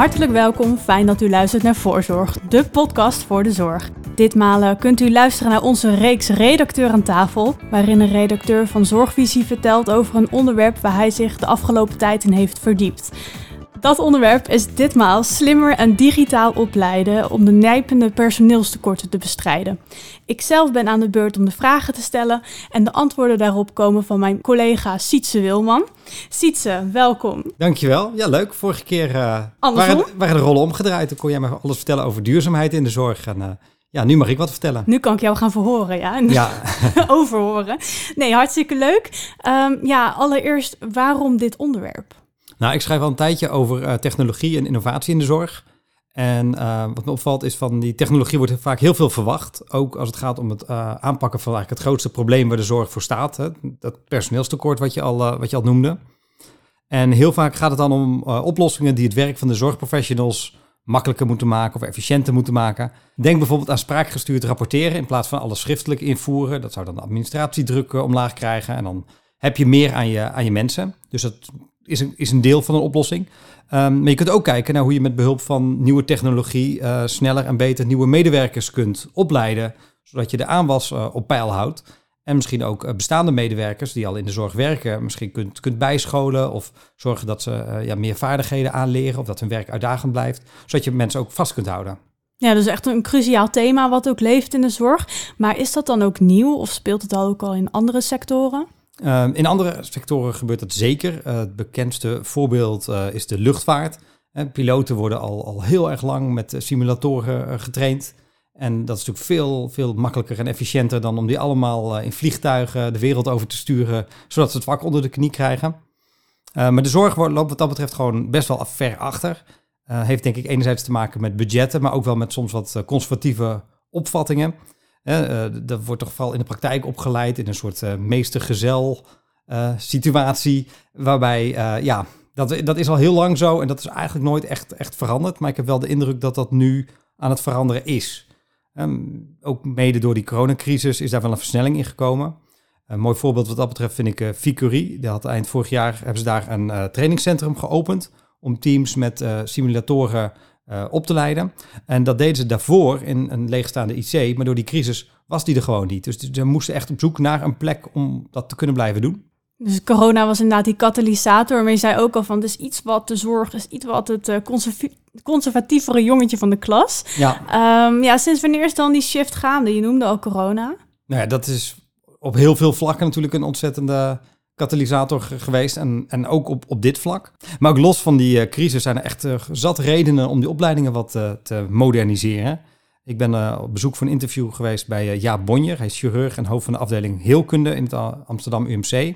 Hartelijk welkom, fijn dat u luistert naar Voorzorg, de podcast voor de zorg. Ditmaal eh, kunt u luisteren naar onze reeks Redacteur aan tafel, waarin een redacteur van Zorgvisie vertelt over een onderwerp waar hij zich de afgelopen tijd in heeft verdiept. Dat onderwerp is ditmaal slimmer en digitaal opleiden om de nijpende personeelstekorten te bestrijden. Ik zelf ben aan de beurt om de vragen te stellen en de antwoorden daarop komen van mijn collega Sietse Wilman. Sietse, welkom. Dankjewel. Ja, leuk. Vorige keer uh, waren, waren, de rollen omgedraaid. Toen kon jij me alles vertellen over duurzaamheid in de zorg. En, uh, ja, nu mag ik wat vertellen. Nu kan ik jou gaan verhoren, ja. Ja. Overhoren. Nee, hartstikke leuk. Um, ja, allereerst, waarom dit onderwerp? Nou, ik schrijf al een tijdje over uh, technologie en innovatie in de zorg. En uh, wat me opvalt is van die technologie wordt vaak heel veel verwacht. Ook als het gaat om het uh, aanpakken van eigenlijk het grootste probleem waar de zorg voor staat. Hè? Dat personeelstekort wat je, al, wat je al noemde. En heel vaak gaat het dan om oplossingen die het werk van de zorgprofessionals makkelijker moeten maken of efficiënter moeten maken. Denk bijvoorbeeld aan spraakgestuurd rapporteren in plaats van alles schriftelijk invoeren. Dat zou dan de administratiedruk omlaag krijgen en dan heb je meer aan je, aan je mensen. Dus dat is een, is een deel van een oplossing. Um, maar je kunt ook kijken naar hoe je met behulp van nieuwe technologie uh, sneller en beter nieuwe medewerkers kunt opleiden, zodat je de aanwas uh, op peil houdt. En misschien ook uh, bestaande medewerkers die al in de zorg werken, misschien kunt, kunt bijscholen of zorgen dat ze ja, meer vaardigheden aanleren of dat hun werk uitdagend blijft, zodat je mensen ook vast kunt houden. Ja, dus echt een cruciaal thema wat ook leeft in de zorg. Maar is dat dan ook nieuw of speelt het al ook al in andere sectoren? Ehm, in andere sectoren gebeurt dat zeker. Uh, het bekendste voorbeeld uh, is de luchtvaart. Uh, piloten worden al, al heel erg lang met simulatoren getraind. En dat is natuurlijk veel, veel makkelijker en efficiënter dan om die allemaal in vliegtuigen de wereld over te sturen, zodat ze het vak onder de knie krijgen. maar de zorg loopt wat dat betreft gewoon best wel ver achter. heeft denk ik enerzijds te maken met budgetten, maar ook wel met soms wat conservatieve opvattingen. Uh, dat wordt toch vooral in de praktijk opgeleid in een soort uh, meestergezel uh, situatie. Waarbij, ja, dat, dat is al heel lang zo en dat is eigenlijk nooit echt, echt veranderd. Maar ik heb wel de indruk dat dat nu aan het veranderen is. Um, ook mede door die coronacrisis is daar wel een versnelling in gekomen. Een mooi voorbeeld wat dat betreft vind ik uh. Die had eind vorig jaar hebben ze daar een trainingscentrum geopend om teams met simulatoren uh, op te leiden. En dat deden ze daarvoor in een leegstaande IC, maar door die crisis was die er gewoon niet. Dus ze moesten echt op zoek naar een plek om dat te kunnen blijven doen. Dus corona was inderdaad die katalysator, maar je zei ook al van, is iets wat de zorg is, iets wat het uh, conservatievere jongetje van de klas. Ja. Um, ja, sinds wanneer is dan die shift gaande? Je noemde al corona. Nou ja, dat is op heel veel vlakken natuurlijk een ontzettende katalysator geweest. En, en ook op, op dit vlak. Maar ook los van die uh, crisis zijn er echt uh, zat redenen om die opleidingen wat uh, te moderniseren. Ik ben op bezoek voor een interview geweest bij Jaap Bonjer. Hij is chirurg en hoofd van de afdeling heelkunde in het Amsterdam UMC.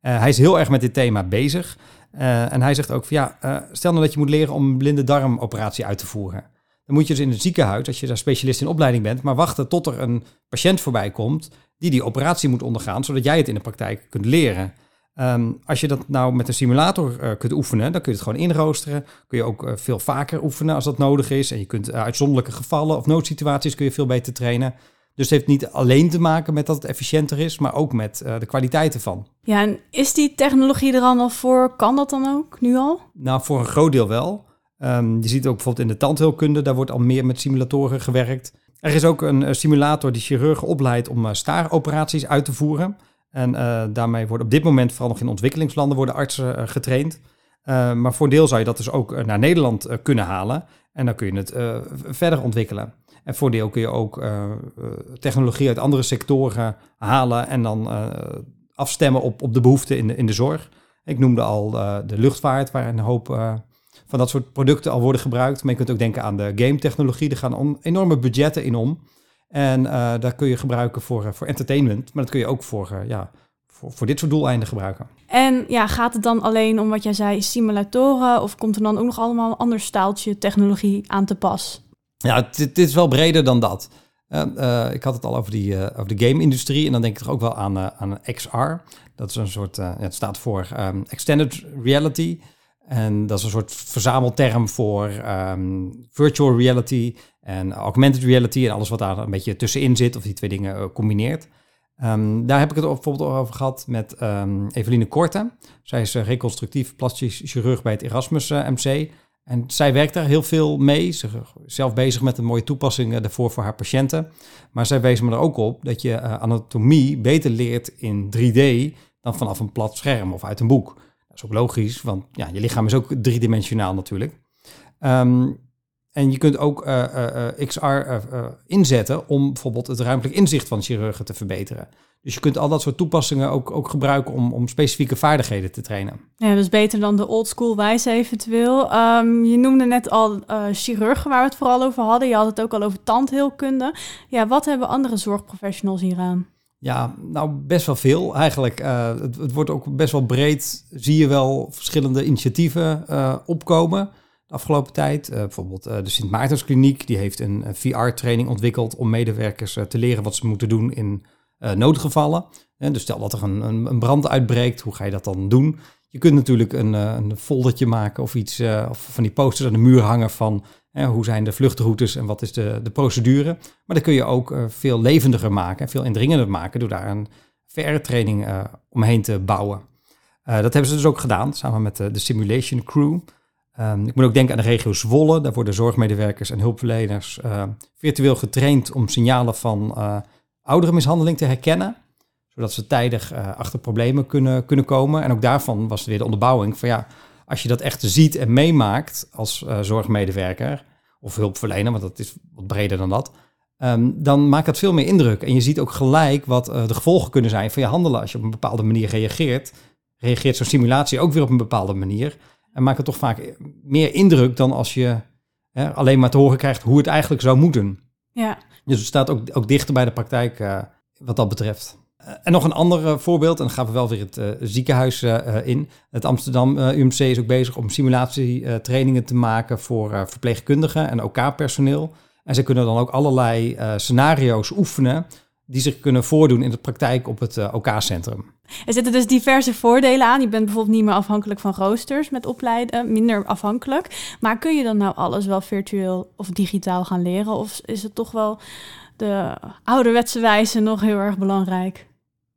hij is heel erg met dit thema bezig. en hij zegt ook van ja, stel nou dat je moet leren om een blinde darmoperatie uit te voeren. Dan moet je dus in het ziekenhuis, als je daar specialist in opleiding bent, maar wachten tot er een patiënt voorbij komt die die operatie moet ondergaan, zodat jij het in de praktijk kunt leren. Ehm, als je dat nou met een simulator uh, kunt oefenen, dan kun je het gewoon inroosteren. Kun je ook uh, veel vaker oefenen als dat nodig is. En je kunt uh, uitzonderlijke gevallen of noodsituaties kun je veel beter trainen. Dus het heeft niet alleen te maken met dat het efficiënter is, maar ook met de kwaliteiten van. Ja, en is die technologie er dan al voor? Kan dat dan ook nu al? Nou, voor een groot deel wel. Um, je ziet ook bijvoorbeeld in de tandheelkunde, daar wordt al meer met simulatoren gewerkt. Er is ook een simulator die chirurgen opleidt om staaroperaties uit te voeren. En uh, daarmee worden op dit moment, vooral nog in ontwikkelingslanden, worden artsen getraind. Uh, maar voor een deel zou je dat dus ook naar Nederland kunnen halen. En dan kun je het verder ontwikkelen. En voor deel kun je ook technologie uit andere sectoren halen en dan afstemmen op, op de behoeften in in de zorg. Ik noemde al de luchtvaart, waar een hoop van dat soort producten al worden gebruikt. Maar je kunt ook denken aan de game technologie. Er gaan enorme budgetten in om. En uh, daar kun je gebruiken voor, uh, voor entertainment, maar dat kun je ook voor, uh, ja, voor, voor dit soort doeleinden gebruiken. En ja, gaat het dan alleen om wat jij zei, simulatoren, of komt er dan ook nog allemaal een ander staaltje technologie aan te pas? Ja, dit, is wel breder dan dat. ik had het al over, die, over de game-industrie en dan denk ik toch ook wel aan, aan XR. Dat is een soort, het staat voor um, Extended Reality. En dat is een soort verzamelterm voor um, virtual reality en augmented reality en alles wat daar een beetje tussenin zit of die twee dingen uh, combineert. Um, daar heb ik het bijvoorbeeld over gehad met um, Eveline Korte. Zij is uh, reconstructief plastisch chirurg bij het Erasmus uh, MC. En zij werkt daar heel veel mee. Zelf bezig met een mooie toepassingen daarvoor voor haar patiënten. Maar zij wees me er ook op dat je anatomie beter leert in 3D dan vanaf een plat scherm of uit een boek. Dat is ook logisch, want ja, je lichaam is ook driedimensionaal natuurlijk. Ehm, en je kunt ook uh, uh, XR inzetten om bijvoorbeeld het ruimtelijk inzicht van chirurgen te verbeteren. Dus je kunt al dat soort toepassingen ook, ook gebruiken om, om specifieke vaardigheden te trainen. Ja, dus beter dan de old school wijze eventueel. Um, je noemde net al chirurgen waar we het vooral over hadden. Je had het ook al over tandheelkunde. Ja, wat hebben andere zorgprofessionals hieraan? Ja, nou best wel veel eigenlijk. Uh, het, wordt ook best wel breed. Zie je wel verschillende initiatieven uh, opkomen de afgelopen tijd. bijvoorbeeld de Sint Maartenskliniek, die heeft een VR-training ontwikkeld om medewerkers te leren wat ze moeten doen in noodgevallen. dus stel dat er een, een, brand uitbreekt, hoe ga je dat dan doen? Je kunt natuurlijk een, een foldertje maken of iets, of van die posters aan de muur hangen van hoe zijn de vluchtroutes en wat is de, de procedure. Maar dan kun je ook veel levendiger maken en veel indringender maken door daar een VR-training omheen te bouwen. dat hebben ze dus ook gedaan, samen met de, Simulation Crew. Um, ik moet ook denken aan de regio Zwolle. Daar worden zorgmedewerkers en hulpverleners virtueel getraind om signalen van ouderenmishandeling te herkennen. Zodat ze tijdig uh, achter problemen kunnen, kunnen komen. En ook daarvan was weer de onderbouwing van ja, als je dat echt ziet en meemaakt als uh, zorgmedewerker of hulpverlener, want dat is wat breder dan dat. Um, dan maakt dat veel meer indruk. En je ziet ook gelijk wat uh, de gevolgen kunnen zijn van je handelen. Als je op een bepaalde manier reageert, reageert zo'n simulatie ook weer op een bepaalde manier. En maakt het toch vaak meer indruk dan als je hè, alleen maar te horen krijgt hoe het eigenlijk zou moeten. Ja. Dus het staat ook, ook dichter bij de praktijk uh, wat dat betreft. Uh, en nog een ander uh, voorbeeld, en dan gaan we wel weer het ziekenhuis in. Het Amsterdam UMC is ook bezig om simulatietrainingen te maken voor verpleegkundigen en OK-personeel. En ze kunnen dan ook allerlei scenario's oefenen die zich kunnen voordoen in de praktijk op het OK-centrum. Er zitten dus diverse voordelen aan. Je bent bijvoorbeeld niet meer afhankelijk van roosters met opleiden, minder afhankelijk. Maar kun je dan nou alles wel virtueel of digitaal gaan leren? Of is het toch wel de ouderwetse wijze nog heel erg belangrijk?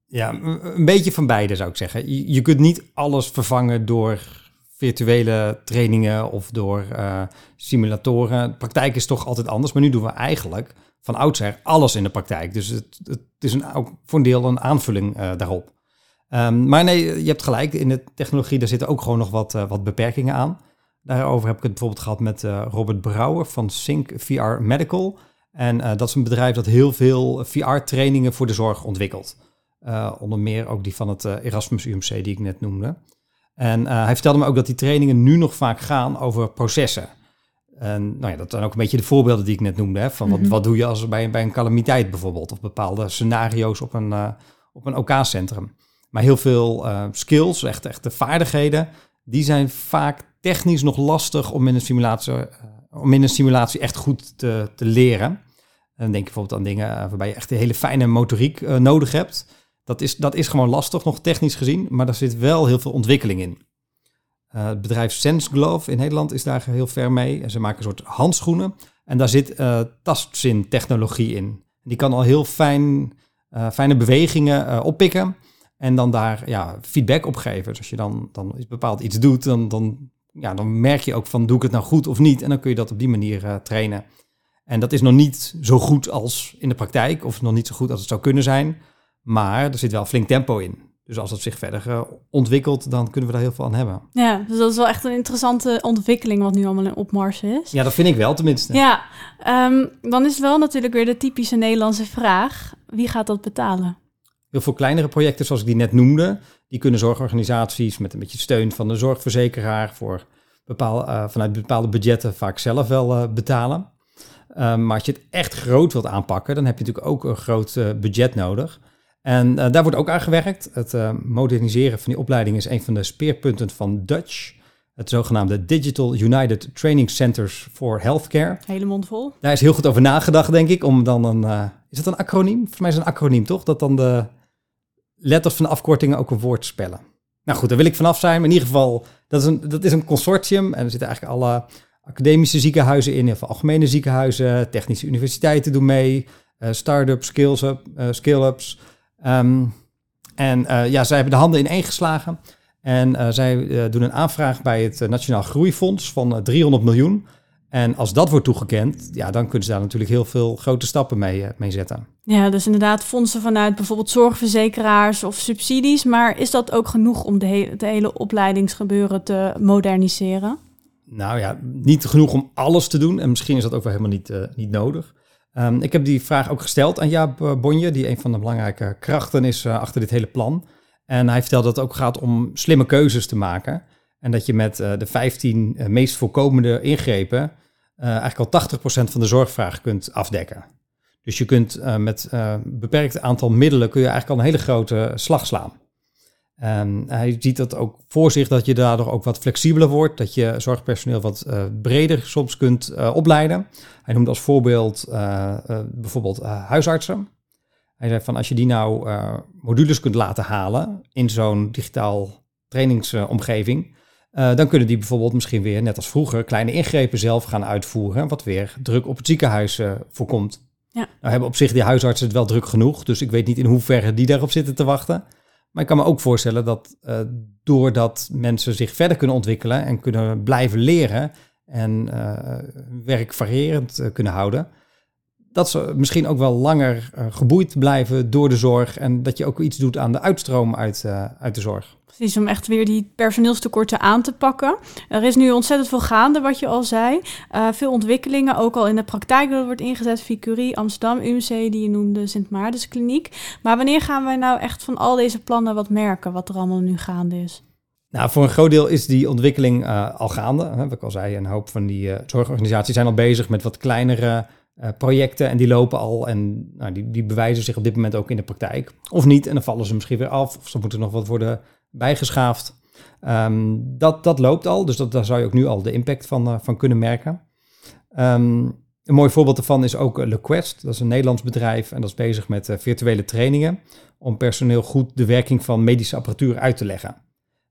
Ja, een beetje van beide zou ik zeggen. Je, kunt niet alles vervangen door virtuele trainingen of door uh, simulatoren. De praktijk is toch altijd anders, maar nu doen we eigenlijk van oudsher alles in de praktijk. Dus het, het is een, ook voor een deel een aanvulling uh, daarop. Um, maar nee, je hebt gelijk. In de technologie daar zitten ook gewoon nog wat, uh, wat beperkingen aan. Daarover heb ik het bijvoorbeeld gehad met Robert Brouwer van Sync VR Medical. En dat is een bedrijf dat heel veel VR-trainingen voor de zorg ontwikkelt. Onder meer ook die van het Erasmus UMC die ik net noemde. En hij vertelde me ook dat die trainingen nu nog vaak gaan over processen. En nou ja, dat zijn ook een beetje de voorbeelden die ik net noemde. Hè, van mm -hmm. wat, wat doe je als bij, bij een calamiteit bijvoorbeeld? Of bepaalde scenario's op een, op een OK-centrum. Maar heel veel skills, echt, echt de vaardigheden, die zijn vaak technisch nog lastig om in een simulatie, om in een simulatie echt goed te, te leren. En dan denk je bijvoorbeeld aan dingen waarbij je echt een hele fijne motoriek nodig hebt. Dat is, dat is gewoon lastig, nog technisch gezien, maar daar zit wel heel veel ontwikkeling in. het bedrijf Sense Glove in Nederland is daar heel ver mee. En ze maken een soort handschoenen. En daar zit tastzin-technologie in. Die kan al heel fijn, fijne bewegingen oppikken. En dan daar ja, feedback op geven. Dus als je dan, dan bepaald iets doet, dan, dan, ja, dan merk je ook van doe ik het nou goed of niet. En dan kun je dat op die manier uh, trainen. En dat is nog niet zo goed als in de praktijk, of nog niet zo goed als het zou kunnen zijn. Maar er zit wel flink tempo in. Dus als het zich verder uh, ontwikkelt, dan kunnen we daar heel veel aan hebben. Ja, dus dat is wel echt een interessante ontwikkeling wat nu allemaal in opmars is. Ja, dat vind ik wel tenminste. Ja, um, dan is wel natuurlijk weer de typische Nederlandse vraag. Wie gaat dat betalen? Heel veel kleinere projecten, zoals ik die net noemde, die kunnen zorgorganisaties met een beetje steun van de zorgverzekeraar voor bepaal, uh, vanuit bepaalde budgetten vaak zelf wel uh, betalen. Um, maar als je het echt groot wilt aanpakken, dan heb je natuurlijk ook een groot budget nodig. En daar wordt ook aan gewerkt. Het moderniseren van die opleiding is een van de speerpunten van Dutch. Het zogenaamde Digital United Training Centers for Healthcare. Hele mond vol. Daar is heel goed over nagedacht, denk ik, om dan een... is dat een acroniem? Volgens mij is het een acroniem, toch? Dat dan de letters van de afkortingen ook een woord spellen. Nou goed, daar wil ik vanaf zijn. Maar in ieder geval, dat is een, dat is een consortium. En er zitten eigenlijk alle academische ziekenhuizen in. Heel veel algemene ziekenhuizen, technische universiteiten doen mee. Uh, start-ups, uh, skill-ups. Um, en uh, ja, zij hebben de handen in één geslagen. En zij doen een aanvraag bij het Nationaal Groeifonds van 300 miljoen. En als dat wordt toegekend, ja, dan kunnen ze daar natuurlijk heel veel grote stappen mee, mee zetten. Ja, dus inderdaad fondsen vanuit bijvoorbeeld zorgverzekeraars of subsidies. Maar is dat ook genoeg om de hele, het hele opleidingsgebeuren te moderniseren? Nou ja, niet genoeg om alles te doen. En misschien is dat ook wel helemaal niet, niet nodig. Um, ik heb die vraag ook gesteld aan Jaap eh, Bonje, die een van de belangrijke krachten is uh, achter dit hele plan. En hij vertelde dat het ook gaat om slimme keuzes te maken. En dat je met uh, de 15 meest voorkomende ingrepen eigenlijk al 80% van de zorgvraag kunt afdekken. Dus je kunt met een beperkt aantal middelen kun je eigenlijk al een hele grote slag slaan. Um, hij ziet dat ook voor zich dat je daardoor ook wat flexibeler wordt, dat je zorgpersoneel wat uh, breder soms kunt uh, opleiden. Hij noemt als voorbeeld uh, bijvoorbeeld huisartsen. Hij zei van als je die nou modules kunt laten halen in zo'n digitaal trainingsomgeving, dan kunnen die bijvoorbeeld misschien weer, net als vroeger, kleine ingrepen zelf gaan uitvoeren, wat weer druk op het ziekenhuis voorkomt. Ja. Nou hebben op zich die huisartsen het wel druk genoeg, dus ik weet niet in hoeverre die daarop zitten te wachten. Maar ik kan me ook voorstellen dat uh, doordat mensen zich verder kunnen ontwikkelen en kunnen blijven leren en uh, werk variërend uh, kunnen houden, dat ze misschien ook wel langer geboeid blijven door de zorg en dat je ook iets doet aan de uitstroom uit, uit de zorg. Precies, om echt weer die personeelstekorten aan te pakken. Er is nu ontzettend veel gaande, wat je al zei. Uh, veel ontwikkelingen, ook al in de praktijk dat wordt ingezet. Vicurie, Amsterdam, UMC, die je noemde, Sint Maartenskliniek. Maar wanneer gaan wij nou echt van al deze plannen wat merken, wat er allemaal nu gaande is? Nou, voor een groot deel is die ontwikkeling al gaande. Hè, wat ik al zei, een hoop van die zorgorganisaties zijn al bezig met wat kleinere projecten en die lopen al en nou, die, die bewijzen zich op dit moment ook in de praktijk. Of niet, en dan vallen ze misschien weer af, of ze moeten nog wat worden bijgeschaafd. Um, dat, dat loopt al, dus dat, daar zou je ook nu al de impact van, uh, van kunnen merken. Um, een mooi voorbeeld daarvan is ook LeQuest. Dat is een Nederlands bedrijf en dat is bezig met virtuele trainingen om personeel goed de werking van medische apparatuur uit te leggen.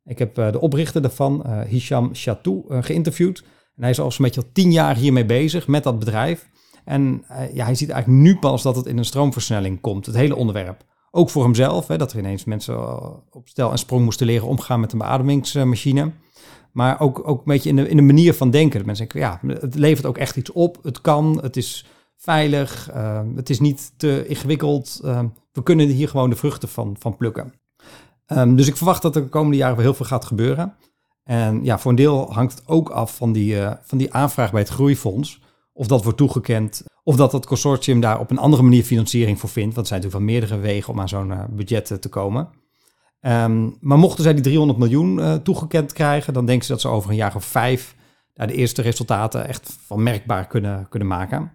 Ik heb de oprichter daarvan, Hisham Chatou, geïnterviewd. En hij is al zo'n beetje al tien jaar hiermee bezig met dat bedrijf. En ja, hij ziet eigenlijk nu pas dat het in een stroomversnelling komt, het hele onderwerp. Ook voor hemzelf, hè, dat er ineens mensen eh, op stel en sprong moesten leren omgaan met een beademingsmachine. Maar ook, ook een beetje in de, in de manier van denken. mensen denken, ja, het levert ook echt iets op. Het kan, het is veilig, uh, het is niet te ingewikkeld. We kunnen hier gewoon de vruchten van, van plukken. Um, dus ik verwacht dat er de komende jaren wel heel veel gaat gebeuren. En ja, voor een deel hangt het ook af van die, van die aanvraag bij het groeifonds. Of dat wordt toegekend of dat het consortium daar op een andere manier financiering voor vindt. Want er zijn natuurlijk wel meerdere wegen om aan zo'n uh, budget te komen. Um, maar mochten zij die 300 miljoen uh, toegekend krijgen, dan denken ze dat ze over een jaar of vijf daar de eerste resultaten echt van merkbaar kunnen, kunnen maken.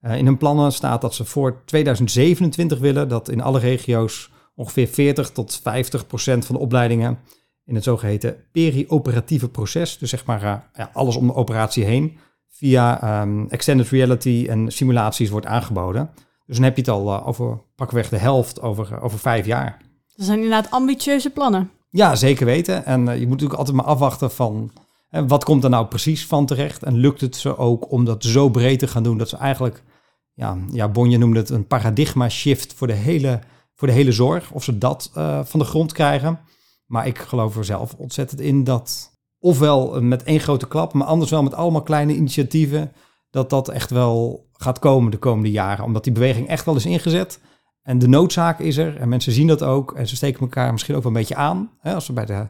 In hun plannen staat dat ze voor 2027 willen dat in alle regio's ongeveer 40 tot 50 procent van de opleidingen in het zogeheten perioperatieve proces, dus zeg maar ja, alles om de operatie heen, via um, extended reality en simulaties wordt aangeboden. Dus dan heb je het al uh, over pakweg de helft over, over vijf jaar. Dat zijn inderdaad ambitieuze plannen. Ja, zeker weten. En uh, je moet natuurlijk altijd maar afwachten van uh, wat komt er nou precies van terecht. En lukt het ze ook om dat zo breed te gaan doen dat ze eigenlijk, ja, ja Bonje noemde het een paradigma shift voor de hele, voor de hele zorg. Of ze dat van de grond krijgen. Maar ik geloof er zelf ontzettend in dat ofwel met één grote klap, maar anders wel met allemaal kleine initiatieven, dat dat echt wel gaat komen de komende jaren. Omdat die beweging echt wel is ingezet. En de noodzaak is er en mensen zien dat ook. En ze steken elkaar misschien ook wel een beetje aan. Hè, als ze bij de,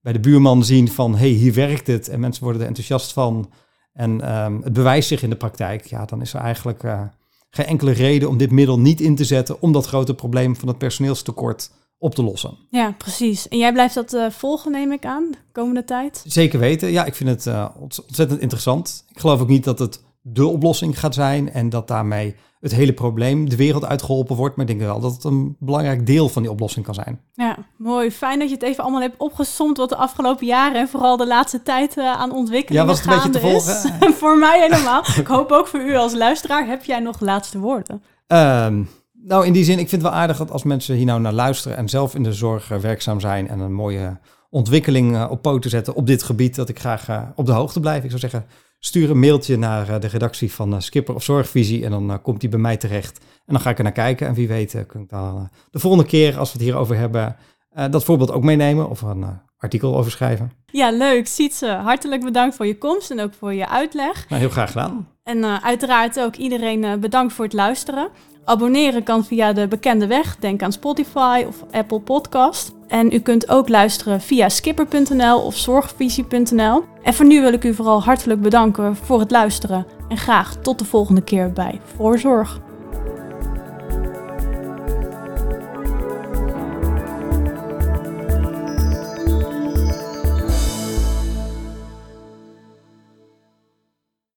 bij de buurman zien van, hey, hier werkt het. En mensen worden er enthousiast van. En um, het bewijst zich in de praktijk. Ja, dan is er eigenlijk uh, geen enkele reden om dit middel niet in te zetten... om dat grote probleem van het personeelstekort op te lossen. Ja, precies. En jij blijft dat uh, volgen, neem ik aan, de komende tijd? Zeker weten. Ja, ik vind het uh, ontzettend interessant. Ik geloof ook niet dat het de oplossing gaat zijn en dat daarmee het hele probleem de wereld uitgeholpen wordt. Maar ik denk wel dat het een belangrijk deel van die oplossing kan zijn. Ja, mooi. Fijn dat je het even allemaal hebt opgesomd wat de afgelopen jaren en vooral de laatste tijd uh, aan ontwikkeling ja, was het een beetje te volgen? voor mij helemaal. ik hoop ook voor u als luisteraar. Heb jij nog laatste woorden? Um, nou, in die zin, ik vind het wel aardig dat als mensen hier nou naar luisteren en zelf in de zorg uh, werkzaam zijn en een mooie ontwikkeling uh, op poten zetten op dit gebied, dat ik graag uh, op de hoogte blijf. Ik zou zeggen, stuur een mailtje naar de redactie van Skipper of Zorgvisie en dan komt die bij mij terecht. En dan ga ik er naar kijken en wie weet kun ik dan de volgende keer, als we het hierover hebben, dat voorbeeld ook meenemen. Of een artikel over schrijven. Ja, leuk. Sietse, hartelijk bedankt voor je komst en ook voor je uitleg. Nou, heel graag gedaan. En uh, uiteraard ook iedereen uh, bedankt voor het luisteren. Abonneren kan via de bekende weg. Denk aan Spotify of Apple Podcast. En u kunt ook luisteren via skipper.nl of zorgvisie.nl. En voor nu wil ik u vooral hartelijk bedanken voor het luisteren. En graag tot de volgende keer bij Voorzorg.